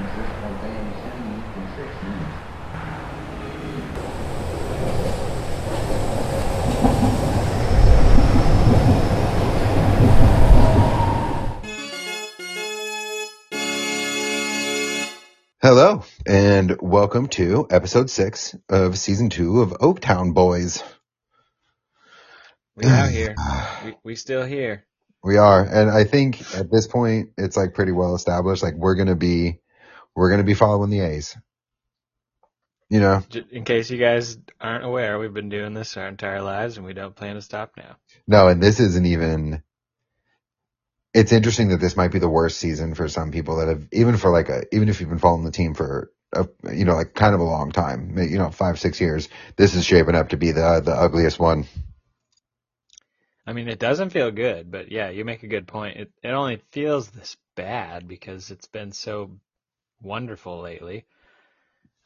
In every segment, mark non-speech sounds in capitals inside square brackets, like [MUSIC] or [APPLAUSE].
appearances while batting 70 in 6. Hello, and welcome to episode six of season two of Oaktown Boys. We out here. [SIGHS] We we still here. We are, and I think at this point it's like pretty well established. Like we're gonna be, we're gonna be following the A's. You know, In case you guys aren't aware, we've been doing this our entire lives, and we don't plan to stop now. no, and this isn't even. It's interesting that this might be the worst season for some people that have, even for like a, even if you've been following the team for, a, you know, like kind of a long time, you know, five six years. This is shaping up to be the the ugliest one. I mean, it doesn't feel good, but yeah, you make a good point. It it only feels this bad because it's been so wonderful lately.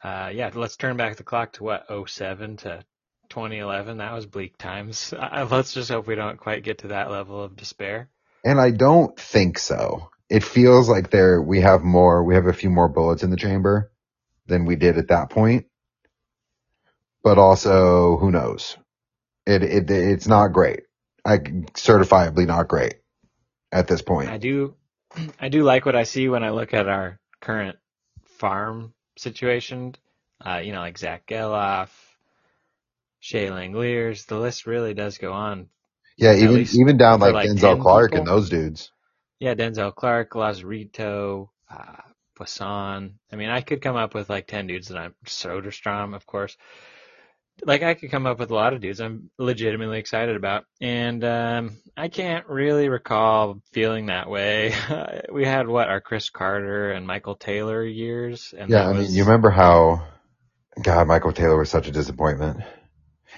Uh, yeah, let's turn back the clock to what 07 to 2011. That was bleak times. [LAUGHS] Uh, let's just hope we don't quite get to that level of despair. And I don't think so. It feels like there we have more, we have a few more bullets in the chamber than we did at that point. But also, who knows? It it it's not great. I certifiably not great at this point. I do, [CLEARS THROAT] I do like what I see when I look at our current farm situation. Uh, you know, like Zack Gelof, Shea Langeliers. The list really does go on. Yeah, At even even down like like Denzel Clarke people. and those dudes. Yeah, Denzel Clarke, Lazarito, uh, Puason. I mean, I could come up with like 10 dudes that I'm, Soderstrom, of course. Like, I could come up with a lot of dudes I'm legitimately excited about. And, um, I can't really recall feeling that way. [LAUGHS] we had what, our Chris Carter and Michael Taylor years. And Yeah, I mean, you remember how God Michael Taylor was such a disappointment.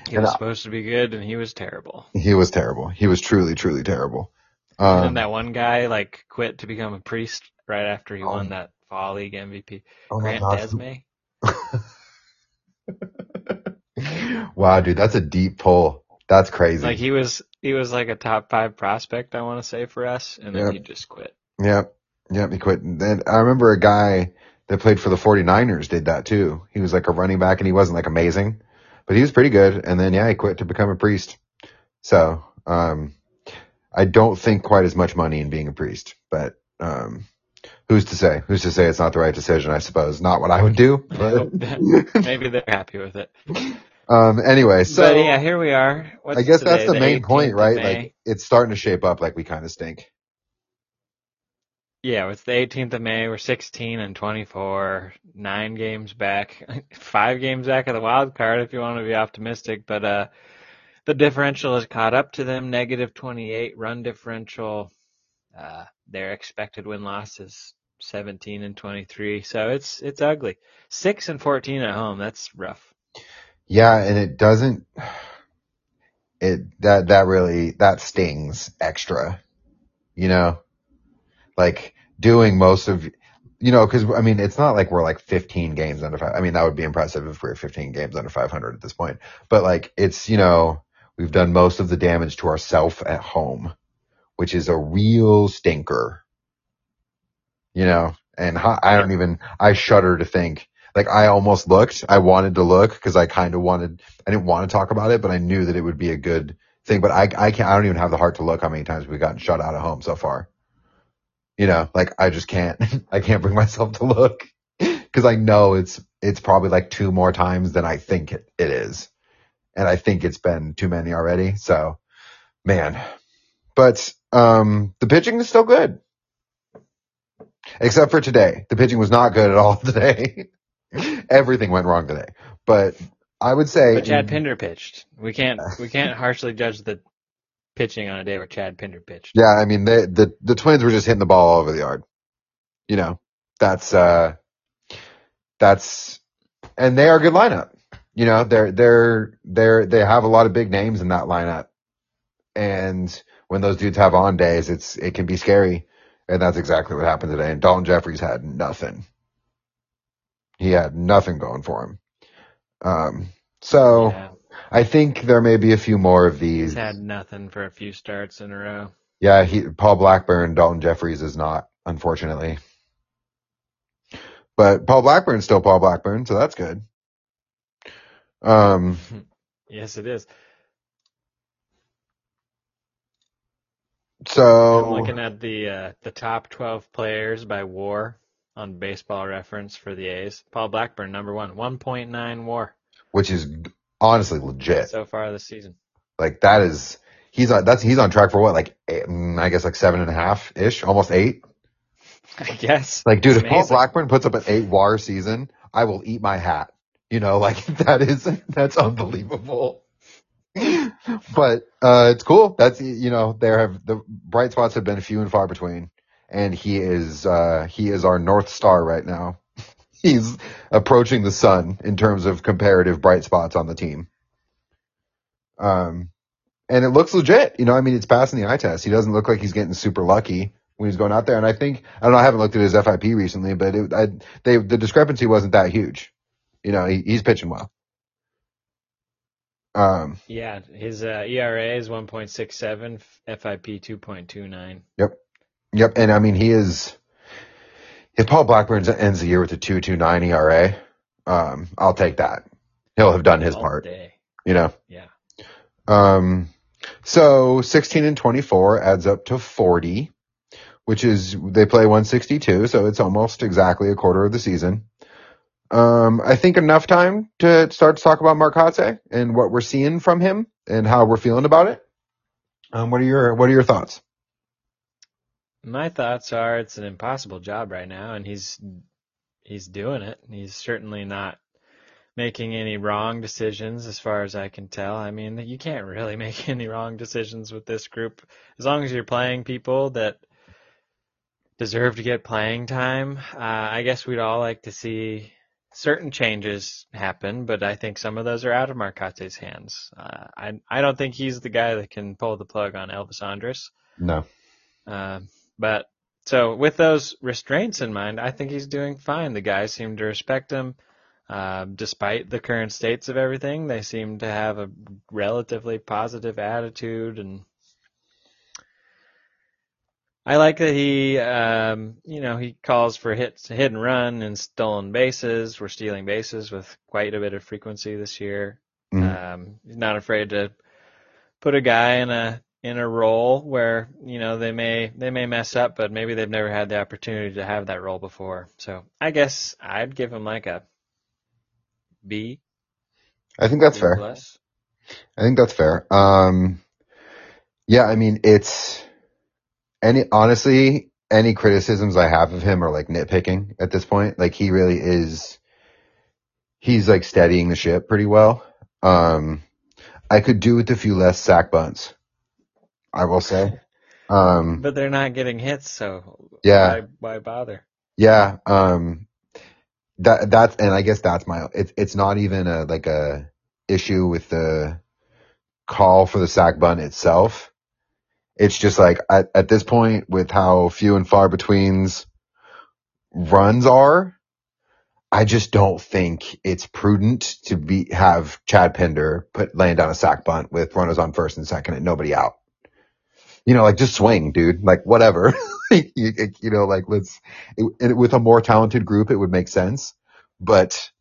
he and was I- supposed to be good and he was terrible. He was terrible. He was truly, truly terrible. And then Um, that one guy, like, quit to become a priest right after he Oh. won that Fall League MVP. oh Grant Desme. [LAUGHS] [LAUGHS] wow, dude, that's a deep pull. That's crazy. Like he was, he was like a top five prospect, I want to say for us, and then Yep. he just quit. Yep. Yep. He quit. And then I remember a guy that played for the 49ers did that too. He was like a running back and he wasn't like amazing, but he was pretty good. And then, yeah, he quit to become a priest. So, um, I don't think quite as much money in being a priest, but, um, who's to say? Who's to say it's not the right decision? I suppose not what I would do, but, [LAUGHS] maybe they're happy with it. [LAUGHS] um, anyway, so but yeah, here we are. What's I guess today, that's the main point, right? Like it's starting to shape up like we kind of stink. yeah, it's the 18th of May. We're 16 and 24, nine games back, [LAUGHS] five games back of the wild card if you want to be optimistic. But uh, the differential has caught up to them, negative 28 run differential. Uh, their expected win loss is 17 and 23, so it's it's ugly. Six and 14 at home. That's rough. Yeah, and it doesn't it that that really that stings extra. You know? Like doing most of you know, cuz I mean, it's not like we're like 15 games under 5. I mean, that would be impressive if we were 15 games under 500 at this point. But like it's, you know, we've done most of the damage to ourself at home, which is a real stinker. You know, and I don't even I shudder to think like I almost looked. I wanted to look because I kind of wanted. I didn't want to talk about it, but I knew that it would be a good thing. But I, I can't. I don't even have the heart to look how many times we've gotten shut out of home so far. You know, like I just can't. [LAUGHS] I can't bring myself to look because I know it's it's probably like two more times than I think it, it is, and I think it's been too many already. So, man, but um, the pitching is still good. Except for today. The pitching was not good at all [LAUGHS] today. [LAUGHS] Everything went wrong today. But I would say But Chad Pinder pitched. We can't [LAUGHS] we can't harshly judge the pitching on a day where Chad Pinder pitched. Yeah, I mean the the the twins were just hitting the ball all over the yard. You know, that's uh that's and they are a good lineup. You know, they're they're they're they have a lot of big names in that lineup. And when those dudes have on days, it's it can be scary. And that's exactly what happened today. And Daulton Jefferies had nothing. He had nothing going for him. Um so Yeah, I think there may be a few more of these. he's had nothing for a few starts in a row. Yeah, he Paul Blackburn, Daulton Jefferies is not, unfortunately. But Paul Blackburn's still Paul Blackburn, so that's good. Um, [LAUGHS] yes, it is. so I'm looking at the uh, the top 12 players by WAR on Baseball Reference for the A's. Paul Blackburn, number one, 1.9 WAR which is honestly legit. so far this season. Like that is he's on that's he's on track for what like eight, mm, I guess like seven and a half ish, almost eight. [LAUGHS] I guess. Like dude, It's if Paul. Blackburn puts up an eight WAR season, I will eat my hat. You know, [LAUGHS] like that is that's unbelievable. [LAUGHS] but uh it's cool. That's you know there have the bright spots have been few and far between, and he is uh he is our north star right now. [LAUGHS] He's approaching the sun in terms of comparative bright spots on the team. Um, and it looks legit. You know, I mean, it's passing the eye test. He doesn't look like he's getting super lucky when he's going out there. And I think I don't know. I haven't looked at his FIP recently, but it, I, they the discrepancy wasn't that huge. You know, he, he's pitching well. Um, Yeah, his uh, ERA is 1.67, FIP 2.29. yep. Yep, and I mean, he is. If Paul Blackburn ends the year with a two two nine ERA, um, I'll take that. He'll have done his all part. day. You know. Yeah. Um, so 16 and 24 adds up to 40, which is, they play 162, so it's almost exactly a quarter of the season. Um, I think enough time to start to talk about Mark Kotsay and what we're seeing from him and how we're feeling about it. Um, what are your, what are your thoughts? My thoughts are it's an impossible job right now, and he's he's doing it. He's certainly not making any wrong decisions, as far as I can tell. I mean, you can't really [LAUGHS] make any wrong decisions with this group as long as you're playing people that deserve to get playing time. Uh, I guess we'd all like to see certain changes happen, but I think some of those are out of Mark Kotsay's hands. Uh, I I don't think he's the guy that can pull the plug on Elvis Andrus. No. Uh, but so with those restraints in mind, I think he's doing fine. The guys seem to respect him. Uh, despite the current states of everything, they seem to have a relatively positive attitude, and I like that he, um, you know, he calls for hits, hit and run, and stolen bases. We're stealing bases with quite a bit of frequency this year. Mhm. Um, he's not afraid to put a guy in a in a role where you know they may they may mess up, but maybe they've never had the opportunity to have that role before. So I guess I'd give him like a B. I think that's B fair. plus. I think that's fair. Um, yeah, I mean, it's any, honestly, any criticisms I have of him are like nitpicking at this point. Like he really is, he's like steadying the ship pretty well. Um, I could do with a few less sac bunts. I will say. Um, But they're not getting hits, so Yeah. why, why bother? yeah, um, that, that's, and I guess that's my, it's, it's not even a, like a issue with the call for the sac bunt itself. It's just like at, at this point with how few and far betweens runs are, I just don't think it's prudent to be, have Chad Pinder put laying down a sac bunt with runners on first and second and nobody out. You know, like just swing, dude. Like whatever. [LAUGHS] you, you know, like let's, it, it, with a more talented group, it would make sense, but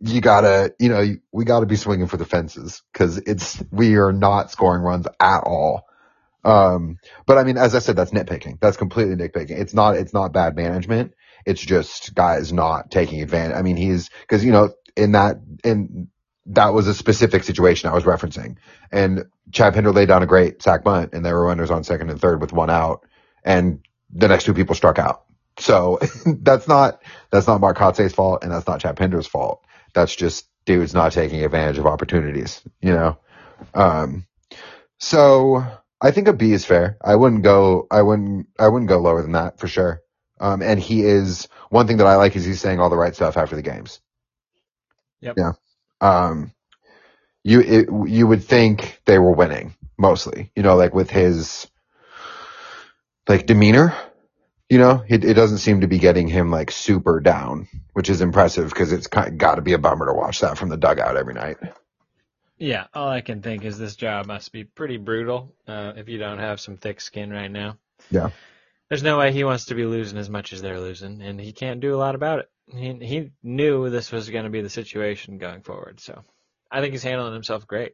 you gotta, you know, we gotta be swinging for the fences because it's, we are not scoring runs at all. Um, but I mean, as I said, that's nitpicking. That's completely nitpicking. It's not, it's not bad management. It's just guys not taking advantage. I mean, he's, cause you know, in that, in, that was a specific situation I was referencing. And Chad Pinder laid down a great sac bunt and there were runners on second and third with one out and the next two people struck out. So [LAUGHS] that's not, that's not Mark Kotsay's fault and that's not Chad Pinder's fault. That's just dudes not taking advantage of opportunities, you know? Um, so I think a B is fair. I wouldn't go, I wouldn't, I wouldn't go lower than that for sure. Um, and he is, one thing that I like is he's saying all the right stuff after the games. Yep. Yeah. Um, you, it, you would think they were winning mostly, you know, like with his, like demeanor, you know, it, it doesn't seem to be getting him like super down, which is impressive because it's kind got to be a bummer to watch that from the dugout every night. Yeah, all I can think is this job must be pretty brutal uh, if you don't have some thick skin right now. Yeah. there's no way he wants to be losing as much as they're losing, and he can't do a lot about it. He he knew this was going to be the situation going forward, so I think he's handling himself great.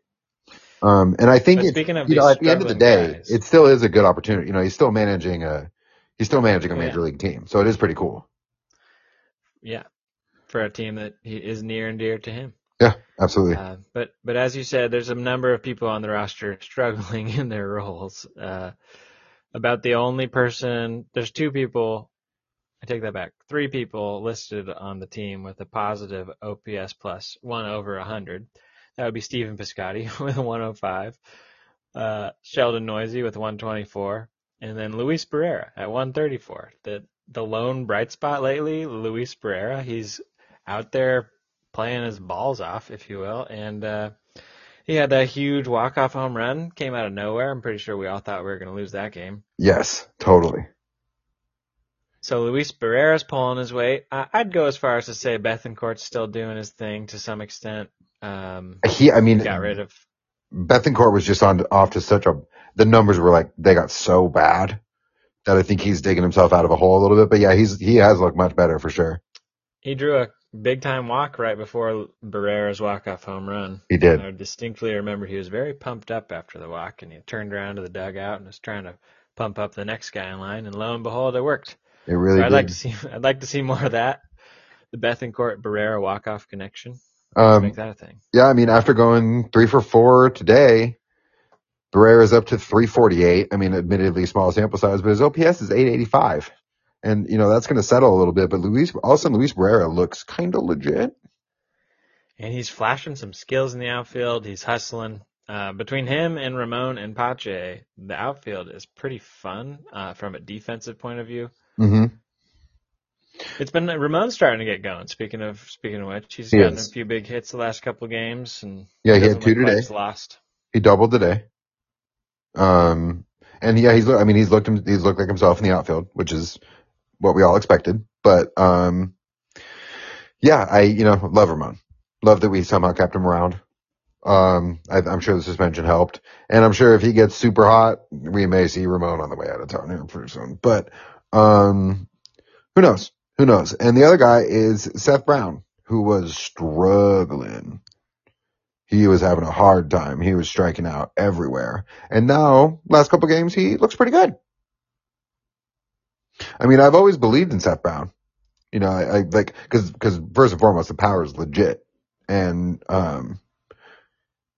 Um, and I think it's, speaking of you know, at the end of the day, guys, it still is a good opportunity. You know, he's still managing a, he's still managing a oh yeah, major league team. So it is pretty cool. yeah, for a team that he is near and dear to him. Yeah, absolutely. Uh, but but as you said, there's a number of people on the roster [LAUGHS] struggling in their roles. Uh, about the only person, there's two people. I take that back. Three people listed on the team with a positive OPS plus one over 100. That would be Stephen Piscotty [LAUGHS] with 105, uh, Sheldon Neuse with 124, and then Luis Barrera at 134. The the lone bright spot lately, Luis Barrera. He's out there playing his balls off, if you will, and uh, he had that huge walk off home run. Came out of nowhere. I'm pretty sure we all thought we were going to lose that game. Yes, totally. So Luis Barrera's pulling his weight. I, I'd go as far as to say Bethancourt's still doing his thing to some extent. Um, He, I mean, got rid of Bethancourt was just on off to such a, the numbers were like, they got so bad that I think he's digging himself out of a hole a little bit. But yeah, he's, he has looked much better for sure. he drew a big time walk right before Barrera's walk off home run. He did. And I distinctly remember he was very pumped up after the walk, and he turned around to the dugout and was trying to pump up the next guy in line, and lo and behold, it worked. It really So I'd did. like to see [LAUGHS] I'd like to see more of that. The Bethancourt Barrera walk off connection. Let's make Um, that a thing. yeah, I mean, after going three for four today, Barrera's up to 348. I mean, admittedly small sample size, but his OPS is 885. And, you know, that's going to settle a little bit, but Luis, all of a sudden Luis Barrera looks kind of legit. And he's flashing some skills in the outfield. He's hustling. Uh, between him and Ramon and Pache, the outfield is pretty fun uh, from a defensive point of view. Hmm It's been Ramon's starting to get going. Speaking of speaking of which, he's He gotten a few big hits the last couple of games, and Yeah, he doesn't had two today. lost. He doubled today. Um, and yeah, he's, I mean, he's looked, he's looked like himself in the outfield, which is what we all expected. But, um, yeah, I, you know, love Ramon. Love that we somehow kept him around. Um, I, I'm sure the suspension helped. And I'm sure if he gets super hot, we may see Ramon on the way out of town here pretty soon. But, um, who knows? Who knows? And the other guy is Seth Brown, who was struggling. He was having a hard time. He was striking out everywhere. And now, last couple games, he looks pretty good. I mean, I've always believed in Seth Brown. You know, I, I like, cause, cause first and foremost, the power is legit. And, um,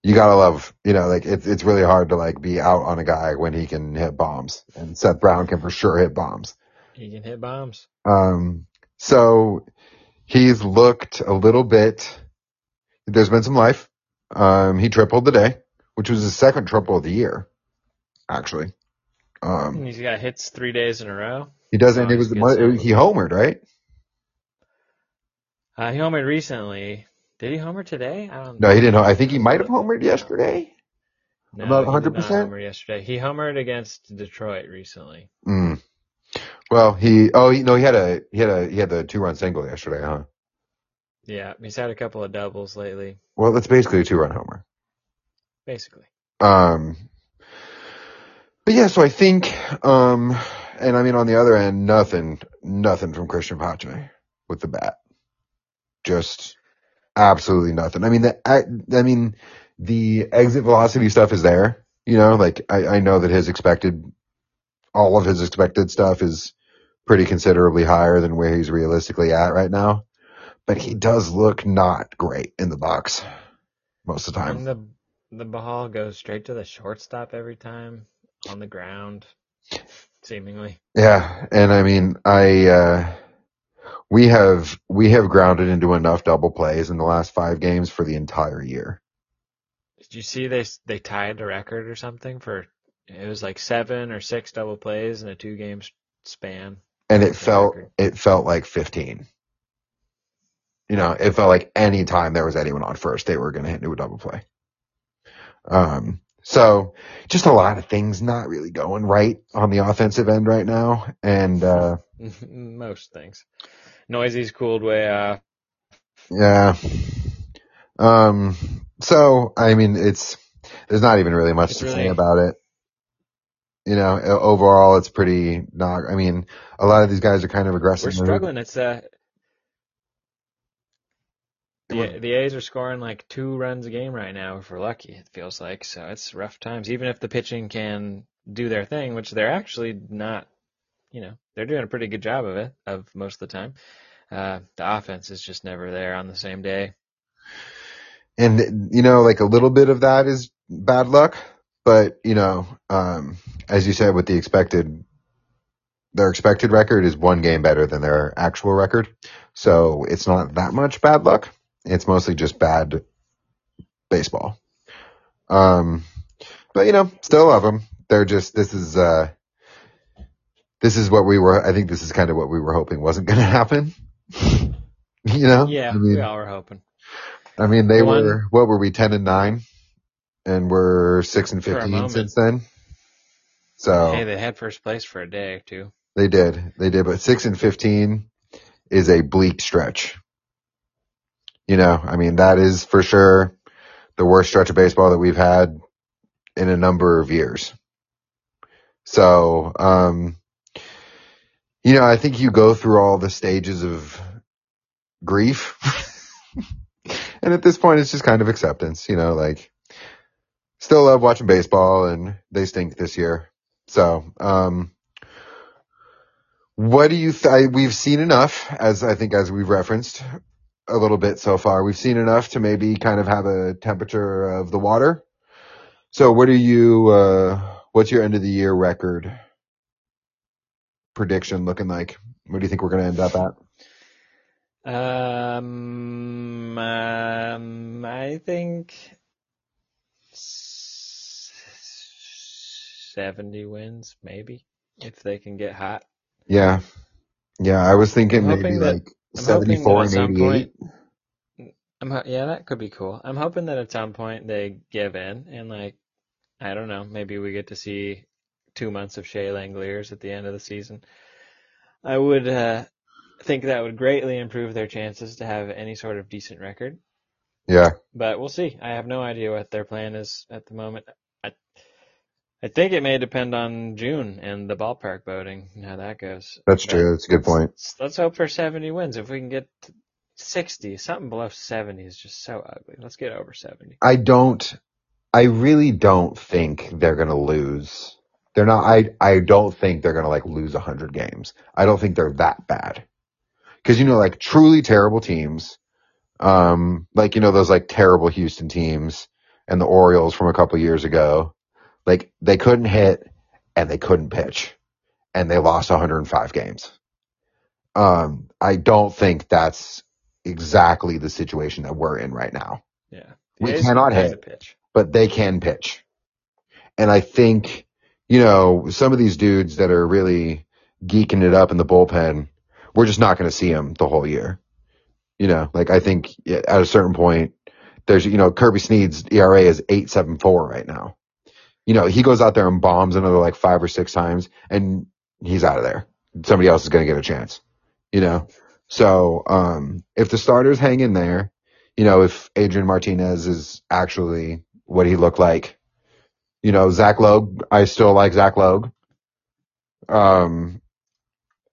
you gotta love, you know, like it's, it's really hard to like be out on a guy when he can hit bombs and Seth Brown can for sure hit bombs. He can hit bombs. Um, so he's looked a little bit, there's been some life. Um, he tripled today, which was his second triple of the year, actually. Um, He's got hits three days in a row. he doesn't, it was, he homered, right? Uh, he homered recently. Did he homer today? I don't. Know. No, he didn't. I think he might have homered yesterday. no, About he did not 100%. homer yesterday. He homered against Detroit recently. Mm. Well, he, oh, he, no, he had a, he had a, he had the two run single yesterday, huh? Yeah, he's had a couple of doubles lately, Well, that's basically a two run homer. basically. Um, but yeah, so I think, um, and I mean, on the other end, nothing, nothing from Cristian Pache with the bat. Just absolutely nothing. I mean, the, I, I mean, the exit velocity stuff is there, you know, like I, I know that his expected, all of his expected stuff is pretty considerably higher than where he's realistically at right now. But he does look not great in the box most of the time. And the the ball goes straight to the shortstop every time on the ground, seemingly. Yeah, and I mean, I uh we have we have grounded into enough double plays in the last 5 games for the entire year. Did you see they they tied the record or something for? It was like seven or six double plays in a two game span. And it felt record. it felt like 15. You know, it felt like any time there was anyone on first, they were going to hit into a double play. Um so just a lot of things not really going right on the offensive end right now and uh [LAUGHS] Most things. Neuse's cooled way off. yeah. Um so I mean it's there's not even really much It's to say about it. You know, overall, it's pretty not. I mean, a lot of these guys are kind of aggressive. We're struggling. It's uh the the A's are scoring like two runs a game right now if we're lucky, it feels like. So it's rough times. Even if the pitching can do their thing, which they're actually not you know, they're doing a pretty good job of it of most of the time. Uh the offense is just never there on the same day. And, you know, like a little bit of that is bad luck, but, you know, um, as you said, with the expected, their expected record is one game better than their actual record. So it's not that much bad luck. It's mostly just bad baseball. Um, but you know, still love them. They're just, this is, uh, this is what we were, I think this is kind of what we were hoping wasn't going [LAUGHS] to happen. you know? Yeah, I mean, we all were hoping. I mean, they one- were, what were we, 10 and 9? And we're 6 and 15 since then. So Hey, they had first place for a day or two. they did, they did, but 6 and 15 is a bleak stretch. You know, I mean, that is for sure the worst stretch of baseball that we've had in a number of years. So, um, you know, I think you go through all the stages of grief. [LAUGHS] and at this point, it's just kind of acceptance, you know, like still love watching baseball and they stink this year. So, um, what do you, th- I, we've seen enough as I think as we've referenced a little bit so far, we've seen enough to maybe kind of have a temperature of the water. So what are you, uh, what's your end of the year record prediction looking like? What do you think we're going to end up at? Um, um, I think 70 wins, maybe, if they can get hot. Yeah. Yeah. I was thinking I'm maybe that- like I'm 74 at and 88. point, I'm yeah, that could be cool. I'm hoping that at some point they give in and like, I don't know, maybe we get to see two months of Shea Langeliers at the end of the season. I would uh, think that would greatly improve their chances to have any sort of decent record. Yeah. But we'll see. I have no idea what their plan is at the moment. I I think it may depend on June and the ballpark voting and how that goes. That's But true. That's a good point. Let's, let's hope for 70 wins. If we can get to 60, something below 70 is just so ugly. Let's get over 70. I don't, I really don't think they're going to lose. They're not, I, I don't think they're going to like lose a hundred games. I don't think they're that bad. Cause you know, like truly terrible teams, um, like, you know, those like terrible Houston teams and the Orioles from a couple years ago, like they couldn't hit and they couldn't pitch and they lost 105 games. Um, I don't think that's exactly the situation that we're in right now Yeah. We A's cannot hit. pitch. but they can pitch. And I think, you know, some of these dudes that are really geeking it up in the bullpen, we're just not going to see them the whole year. You know, like I think at a certain point, there's, you know, Kirby Snead's ERA is 874 right now. You know, he goes out there and bombs another like five or six times and he's out of there. Somebody else is going to get a chance, you know? So, um, if the starters hang in there, you know, if Adrian Martinez is actually what he looked like, you know, Zach Logue, I still like Zach Logue. Um,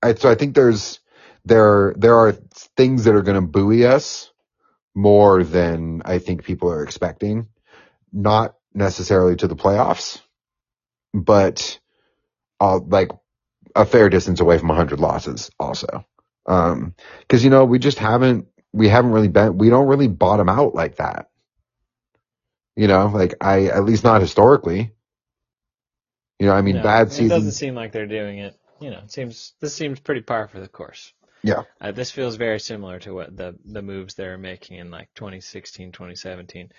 I, so I think there's, there, there are things that are going to buoy us more than I think people are expecting. Not necessarily to the playoffs, but, uh, like a fair distance away from 100 losses also. Um, cause you know, we just haven't, we haven't really been, we don't really bottom out like that. You know, like I, at least not historically. You know, I mean, No, bad It doesn't seem like they're doing it. You know, it seems this seems pretty par for the course. Yeah. Uh, this feels very similar to what the the moves they're making in like 2016, 2017.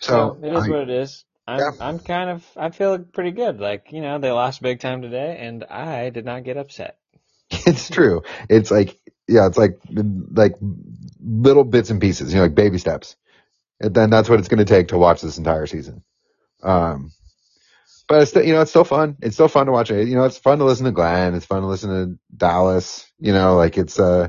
So it is I- what it is. I'm Yeah. I'm kind of I feel pretty good. Like you know they lost big time today, and I did not get upset. [LAUGHS] it's true. It's like, yeah, it's like, like little bits and pieces, you know, like baby steps. And then that's what it's going to take to watch this entire season. Um, but it's, still- you know, it's still fun. It's still fun to watch it. You know, it's fun to listen to Glenn. It's fun to listen to Dallas. You know, like it's, uh,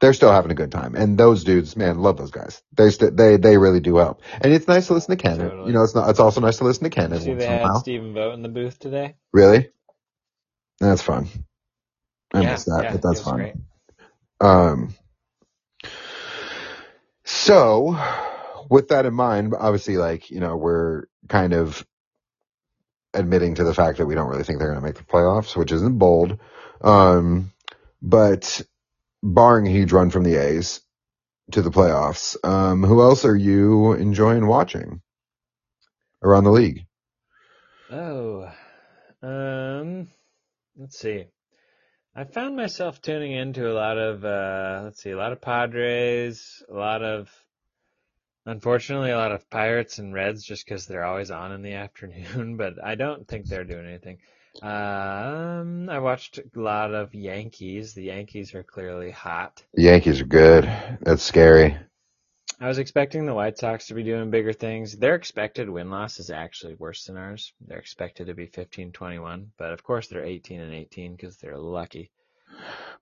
they're still having a good time. And those dudes, man, love those guys. They st- they they really do help. And it's nice to listen to Ken. Totally. You know, it's not. It's also nice to listen to Ken see they in had. Stephen Vogt in the booth today. Really? That's fun. I yeah, miss that, yeah, but that's fun. great. Um, so with that in mind, obviously, like, you know, we're kind of admitting to the fact that we don't really think they're going to make the playoffs, which isn't bold. Um, but barring a huge run from the A's to the playoffs, um, who else are you enjoying watching around the league? Oh, um, let's see. I found myself tuning into a lot of, uh, let's see, a lot of Padres, a lot of, unfortunately, a lot of Pirates and Reds just because they're always on in the [LAUGHS] afternoon, but I don't think they're doing anything. Um, I watched a lot of Yankees. The Yankees are clearly hot. The Yankees are good. That's scary. I was expecting the White Sox to be doing bigger things. Their expected win loss is actually worse than ours. They're expected to be 15-21, but of course they're 18 and 18 because they're lucky.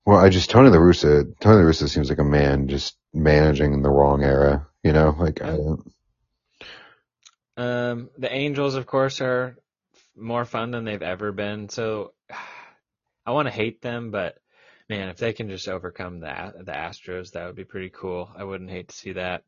Well, I just Tony La Russa. Tony La Russa seems like a man just managing in the wrong era. You know, like I don't. Um, the Angels, of course, are more fun than they've ever been. So [SIGHS] I want to hate them, but man, if they can just overcome the the Astros, that would be pretty cool. I wouldn't hate to see that.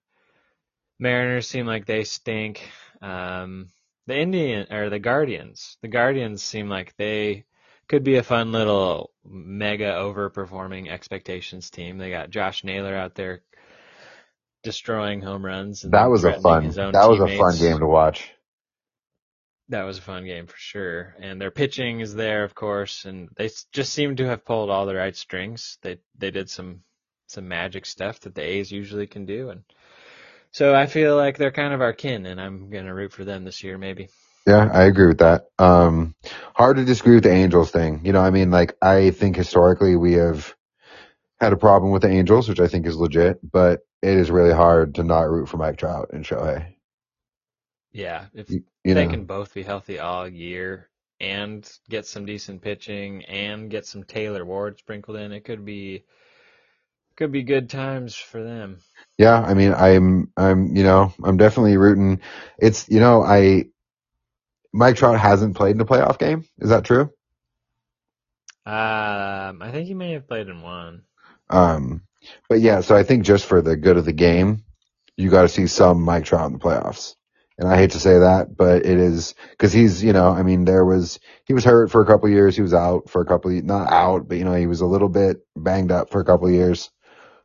Mariners seem like they stink. Um, the Indian or the Guardians, the Guardians seem like they could be a fun little mega overperforming expectations team. They got Josh Naylor out there destroying home runs. And That was a fun. That was a fun game to watch. That was a fun game for sure. And their pitching is there, of course, and they just seem to have pulled all the right strings. They they did some some magic stuff that the A's usually can do, and so I feel like they're kind of our kin, and I'm gonna root for them this year, maybe. Yeah, I agree with that. Um, hard to disagree with the Angels thing. You know, I mean, like I think historically we have had a problem with the Angels, which I think is legit, but it is really hard to not root for Mike Trout and Shohei. Yeah, if You, you they know, can both be healthy all year and get some decent pitching and get some Taylor Ward sprinkled in, it could be could be good times for them. yeah. I mean, I'm, I'm, you know, I'm definitely rooting. It's, you know, I Mike Trout hasn't played in a playoff game. Is that true? Um, I think he may have played in one. Um, but yeah, so I think just for the good of the game, you got to see some Mike Trout in the playoffs. And I hate to say that, but it is because he's, you know, I mean, there was he was hurt for a couple of years. He was out for a couple of not out, but you know, he was a little bit banged up for a couple of years.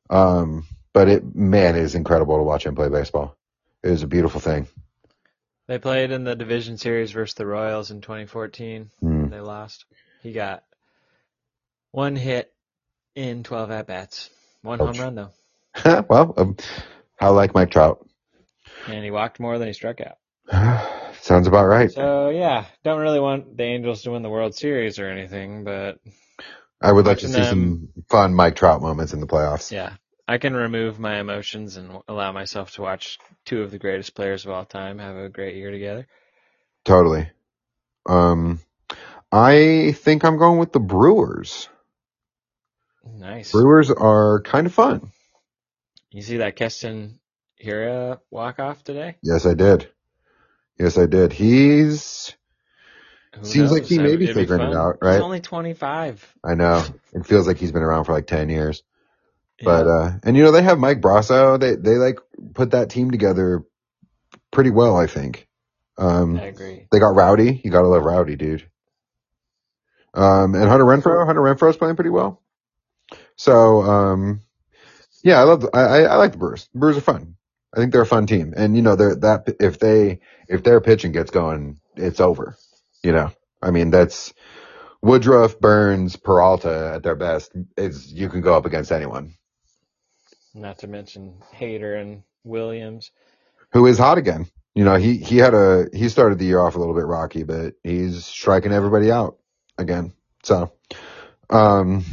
Um, but it man, it is incredible to watch him play baseball. It is a beautiful thing. They played in the division series versus the Royals in 2014. Mm. They lost. He got one hit in 12 at bats, one home run though, [LAUGHS] well, um, I like Mike Trout. and he walked more than he struck out. [SIGHS] Sounds about right. So yeah, don't really want the Angels to win the World Series or anything, but I would like to see them- some fun Mike Trout moments in the playoffs. yeah, I can remove my emotions and allow myself to watch two of the greatest players of all time have a great year together. Totally. Um, I think I'm going with the Brewers. Nice. Brewers are kind of fun. You see that Keston Hiura walk off today? Yes, I did. Yes, I did. He's, Who Seems like he may It'd be figuring it fun. out, He's right? only 25. I know, it feels like he's been around for like 10 years, but, Yeah. uh, and you know, they have Mike Brosseau. They, they like put that team together pretty well, I think. Um, I agree. they got Rowdy. You gotta love Rowdy, dude. Um, and Hunter Renfroe. Hunter Renfroe's playing pretty well. So, um, yeah, I love. The, I, I I like the Brewers. The Brewers are fun. I think they're a fun team, and you know, they're that if they if their pitching gets going, it's over. You know, I mean, that's Woodruff, Burns, Peralta at their best. Is you can go up against anyone Not to mention Hader and Williams. who is hot again. You know, he he had a he started the year off a little bit rocky, but he's striking everybody out again. So, um,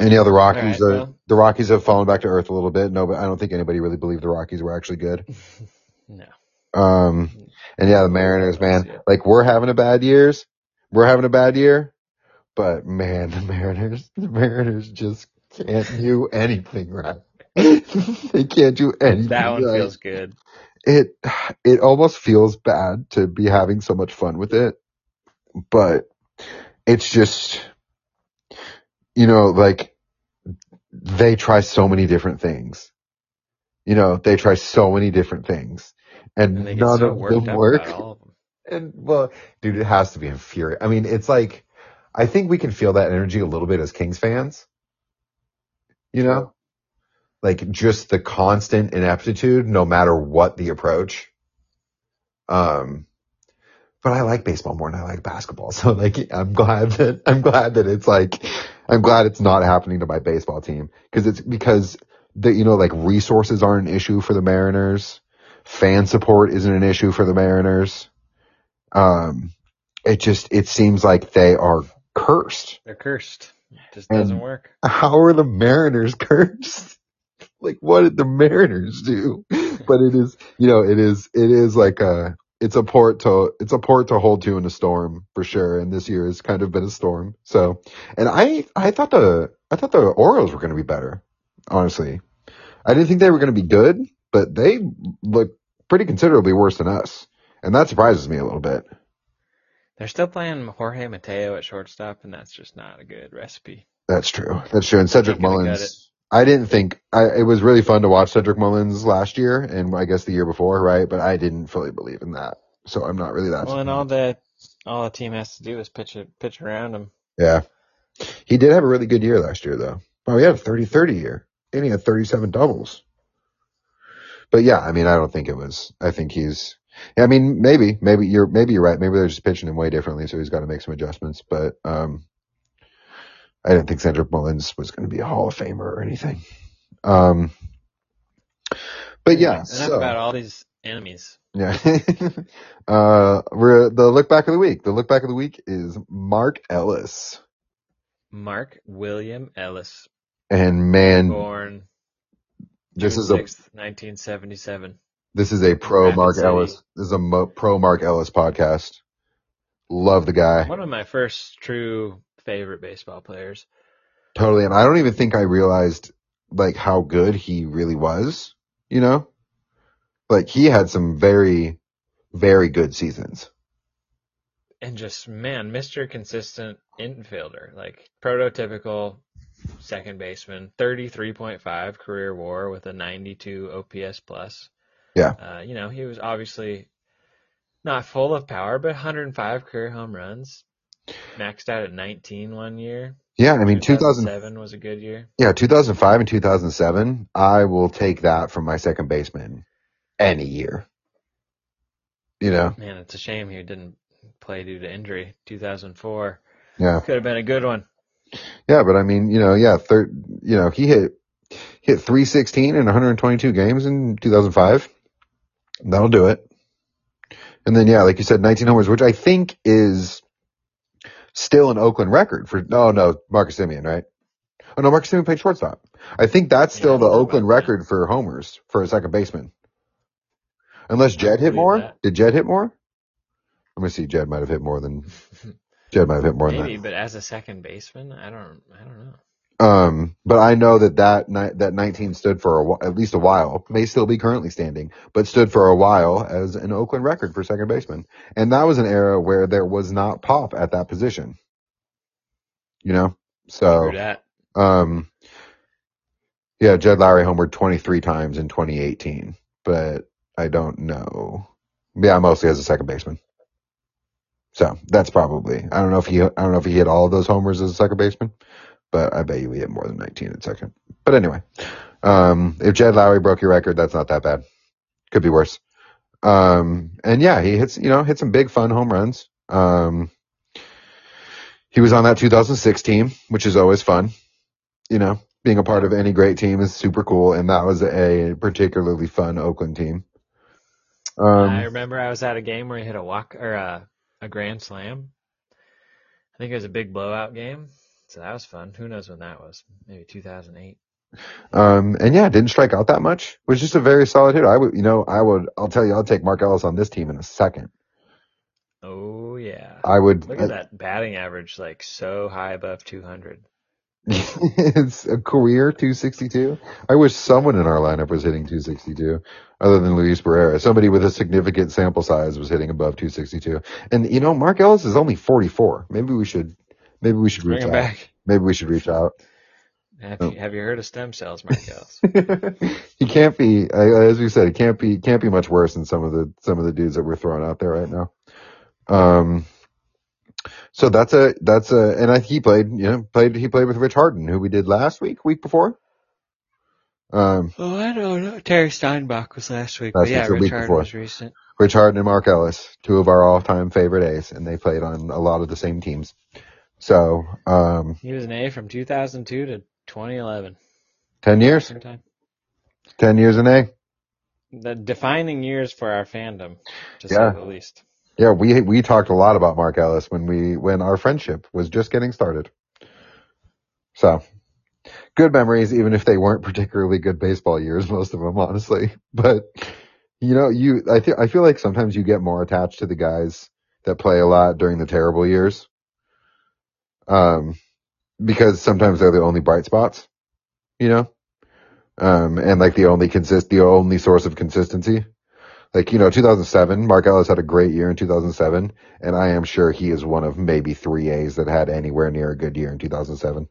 and yeah, the Rockies All right, are well. the Rockies have fallen back to earth a little bit. No, but I don't think anybody really believed the Rockies were actually good. [LAUGHS] No. Um, and yeah, the Mariners, man, like we're having a bad years. We're having a bad year, but man, the Mariners, [LAUGHS] the Mariners just can't do anything right. [LAUGHS] they can't do anything That one right. feels good. It it almost feels bad to be having so much fun with it, but it's just you know like they try so many different things. You know, they try so many different things, and, And none so of them work. about of them. And well, dude, it has to be infuriating. I mean, it's like I think we can feel that energy a little bit as Kings fans. You know, like just the constant ineptitude, no matter what the approach. Um, but I like baseball more than I like basketball. [LAUGHS] So like, I'm glad that I'm glad that it's like, I'm glad it's not happening to my baseball team because it's because the you know like resources aren't an issue for the Mariners, fan support isn't an issue for the Mariners. Um, it just it seems like they are cursed. They're cursed. It just And- doesn't work. How are the Mariners [LAUGHS] cursed? like what did the Mariners do? [LAUGHS] But it is, you know, it is, it is like a, it's a port to, it's a port to hold to in a storm for sure. And this year has kind of been a storm. So, and I, I thought the, I thought the Orioles were going to be better. Honestly, I didn't think they were going to be good, but they look pretty considerably worse than us. And that surprises me a little bit. They're still playing Jorge Mateo at shortstop, and that's just not a good recipe. That's true. That's true. And Cedric Ain't gonna gut Mullins, I didn't think I, it was really fun to watch Cedric Mullins last year and I guess the year before, right? But I didn't fully believe in that. So I'm not really that. Well, and all that all the team has to do is pitch it, pitch around him. yeah. He did have a really good year last year though. Oh, he had a 30-30 year and he had 37 doubles. But yeah, I mean, I don't think it was, I think he's, I mean, maybe, maybe you're, maybe you're right. Maybe they're just pitching him way differently. So he's got to make some adjustments, but, um, I didn't think Cedric Mullins was going to be a Hall of Famer or anything. Um, but yeah, Enough so, about all these enemies. yeah. [LAUGHS] uh, we're the look back of the week. The look back of the week is Mark Ellis. Mark William Ellis, And man, born this June is a 1977. this is a pro Mark City. Ellis. This is a mo- pro Mark Ellis podcast. Love the guy One of my first true favorite baseball players. totally, and I don't even think I realized like how good he really was. You know, like he had some very, very good seasons. And just, man, Mr. Consistent infielder. Like, prototypical second baseman. 33.5 career war with a 92 OPS plus. Yeah. Uh, you know, he was obviously not full of power, but 105 career home runs. Maxed out at 19 one year. Yeah, I mean, 2007 was a good year. yeah, 2005 and 2007, I will take that from my second baseman any year. You know, Man, it's a shame he didn't play due to injury. 2004 yeah. could have been a good one. Yeah, but I mean, you know, yeah, third, you know, he hit hit 316 in 122 games in 2005. That'll do it. And then yeah, like you said, 19 homers, which I think is still an Oakland record for. No, no, Marcus Semien, right? Oh no, Marcus Semien played shortstop. I think that's still I the Oakland that. record for homers for a second baseman. Unless Jed hit more. that. Did Jed hit more? Let me see. Jed might have hit more than [LAUGHS] Jed might have hit more than that. Maybe, but as a second baseman, I don't, I don't know. Um, but I know that that ni- that 19 stood for a, wh- at least a while, may still be currently standing, but stood for a while as an Oakland record for second baseman. And that was an era where there was not pop at that position. You know? So, that. um, yeah, Jed Lowrie homered 23 times in 2018, but I don't know. Yeah, mostly as a second baseman. So that's probably, I don't know if he, I don't know if he hit all of those homers as a second baseman, but I bet you he hit more than 19 at second. But anyway, um, if Jed Lowrie broke your record, that's not that bad. Could be worse. Um, and yeah, he hits, you know, hit some big fun home runs. Um, he was on that 2006 team, which is always fun. You know, being a part of any great team is super cool. And that was a particularly fun Oakland team. Um, I remember I was at a game where he hit a walk or a, a grand slam. I think it was a big blowout game, so that was fun. Who knows when that was? Maybe 2008. Um, and yeah, didn't strike out that much. Was just a very solid hitter. I would, you know, I would, I'll tell you, I'll take Mark Ellis on this team in a second. Oh yeah. I would, Look at that batting average, like so high above 200. [LAUGHS] it's a career 262. I wish someone in our lineup was hitting 262 other than Luis Barrera. Somebody with a significant sample size was hitting above 262. And you know, Mark Ellis is only 44. Maybe we should, maybe we should Bring reach out. back. Maybe we should reach out. Have Oh. you, have you heard of stem cells, Mark Ellis? [LAUGHS] he can't be, as we said, he can't be, can't be much worse than some of the, some of the dudes that we're throwing out there right now. Um, so that's a, that's a, and I, he played, you know, played, he played with Rich Harden, who we did last week, week before. Um, oh, I don't know. Terry Steinbach was last week, but yeah, Rich Harden was recent. Rich Harden and Mark Ellis, two of our all-time favorite A's, and they played on a lot of the same teams. So, um, He was an A from 2002 to 2011. 10 years, 10 years an A. The defining years for our fandom, to Yeah. say the least. Yeah, we, we talked a lot about Mark Ellis when we, when our friendship was just getting started. So, good memories, even if they weren't particularly good baseball years, [LAUGHS] most of them, honestly. But, you know, you, I feel, I feel like sometimes you get more attached to the guys that play a lot during the terrible years. Um, because sometimes they're the only bright spots, you know? Um, and like the only consist, the only source of consistency. Like, you know, 2007, Mark Ellis had a great year in 2007, and I am sure he is one of maybe three A's that had anywhere near a good year in 2007.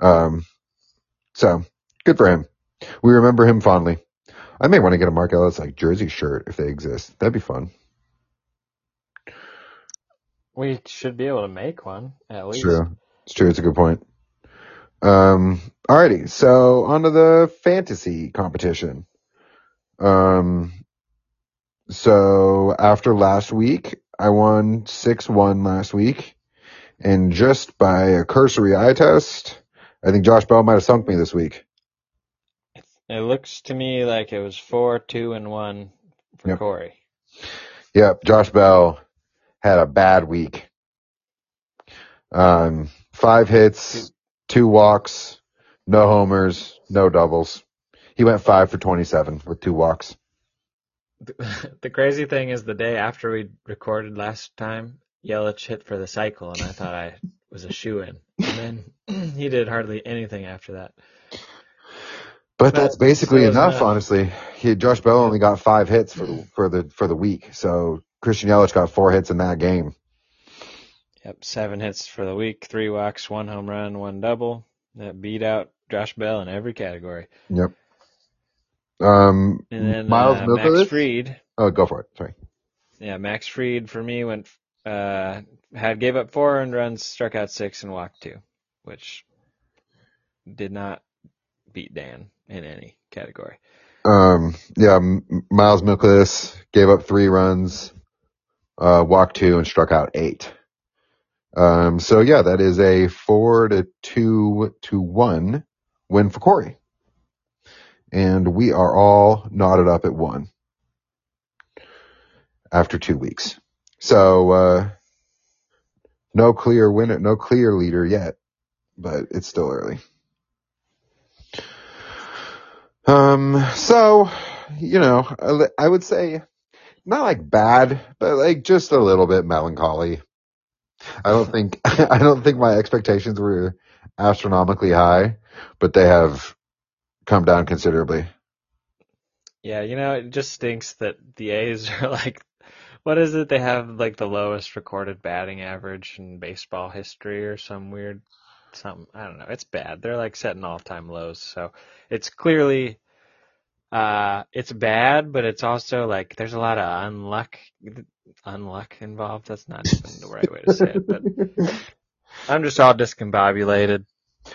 Um, so good for him. We remember him fondly. I may want to get a Mark Ellis like jersey shirt if they exist. That'd be fun. We should be able to make one, at least. true. It's true. It's a good point. Um, alrighty. So on to the fantasy competition. Um, so after last week, I won 6-1 last week. And just by a cursory eye test, I think Josh Bell might have sunk me this week. It looks to me like it was 4, 2, and 1 for Yep. Corey. Yep. Josh Bell had a bad week. Um, five hits, two walks, no homers, no doubles. He went five for 27 with two walks. [LAUGHS] The crazy thing is the day after we recorded last time, Yelich hit for the cycle, and I thought I was a shoe in. And then [CLEARS THROAT] he did hardly anything after that. But But that's basically is enough, honestly. He, Josh Bell only got five hits for the, [CLEARS THROAT] for the, for the week. So Christian Yelich got four hits in that game. Yep, seven hits for the week, three walks, one home run, one double. That beat out Josh Bell in every category. Yep. Um, And then Miles uh, Max Fried, Oh, go for it. Sorry. yeah, Max Fried for me went uh had gave up four earned runs, struck out six, and walked two, which did not beat Dan in any category. Um, yeah, M- Miles Mikolas gave up three runs, uh, walked two and struck out eight. Um, so yeah, that is a four to two to one win for Corey. And we are all knotted up at one after two weeks. So, uh, no clear winner, no clear leader yet, but it's still early. Um, so, you know, I I would say not like bad, but like just a little bit melancholy. I don't think, [LAUGHS] I don't think my expectations were astronomically high, but they have come down considerably. Yeah, you know, it just stinks that the A's [LAUGHS] are like, what is it? They have like the lowest recorded batting average in baseball history or some weird something. I don't know. It's bad. They're like setting all-time lows. So it's clearly, uh, it's bad, but it's also like there's a lot of unluck, unluck involved. That's not even the right way to say it, but [LAUGHS] I'm just all discombobulated.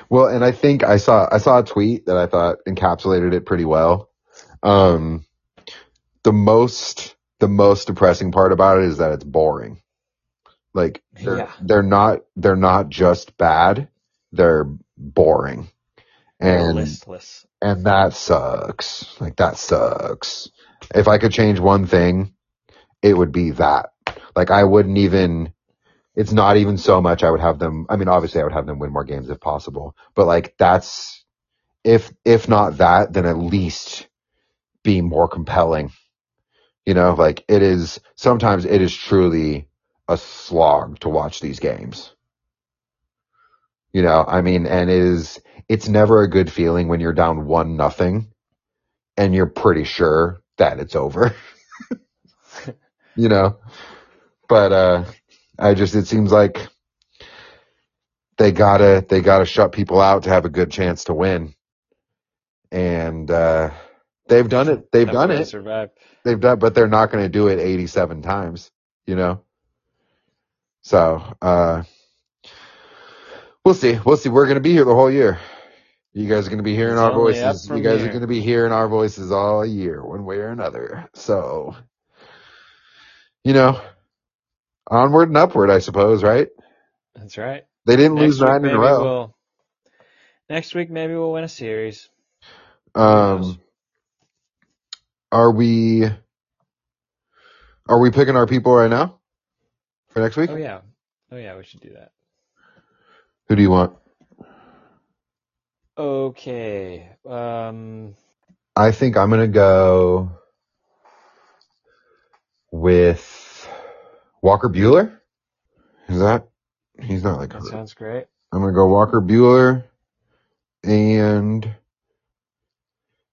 Well, and I think I saw, I saw a tweet that I thought encapsulated it pretty well. Um, the most, the most depressing part about it is that it's boring. Like they're, Yeah. they're not, they're not just bad. They're boring. They're And, listless. And that sucks. Like that sucks. If I could change one thing, it would be that. Like I wouldn't even, it's not even so much I would have them, I mean, obviously I would have them win more games if possible, but like that's, if, if not that, then at least be more compelling. You know, like it is, sometimes it is truly a slog to watch these games. You know, I mean, and it is, it's never a good feeling when you're down one nothing and you're pretty sure that it's over. [LAUGHS] you know, but, uh, I just, it seems like they gotta, they gotta shut people out to have a good chance to win. And, uh, they've done it. They've Tough done it. Survive. They've done, but they're not going to do it 87 times, you know? So, uh, we'll see. We'll see. We're going to be here the whole year. You guys are going to be hearing It's our voices. You guys are going to be hearing our voices all year, one way or another. So, you know, onward and upward, I suppose, right? That's right. They didn't Next lose nine in a row. we'll. Next week maybe we'll win a series. Um, are we, are we picking our people right now for next week? Oh yeah. Oh yeah. We should do that. Who do you want? Okay. Um. I think I'm gonna go with Walker Buehler. Is that? He's not like That hurt. sounds great. I'm gonna go Walker Buehler, and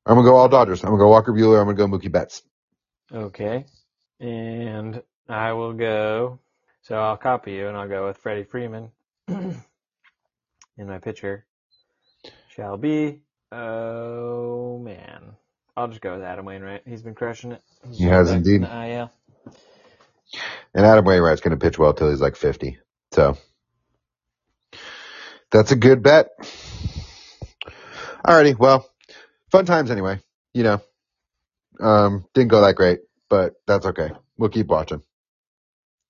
I'm gonna go all Dodgers. I'm gonna go Walker Buehler. I'm gonna go Mookie Betts. Okay. And I will go. So I'll copy you, and I'll go with Freddie Freeman. [CLEARS THROAT] and my pitcher shall be. Oh man, I'll just go with Adam Wainwright. He's been crushing it. He's He has indeed. the IL. And Adam Wainwright's gonna pitch well till he's like 50. So that's a good bet. Alrighty, well, fun times anyway. You know, um, didn't go that great, but that's okay. We'll keep watching.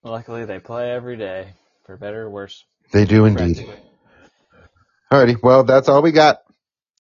Luckily, they play every day, for better or worse. They do indeed. Alrighty, well, that's all we got.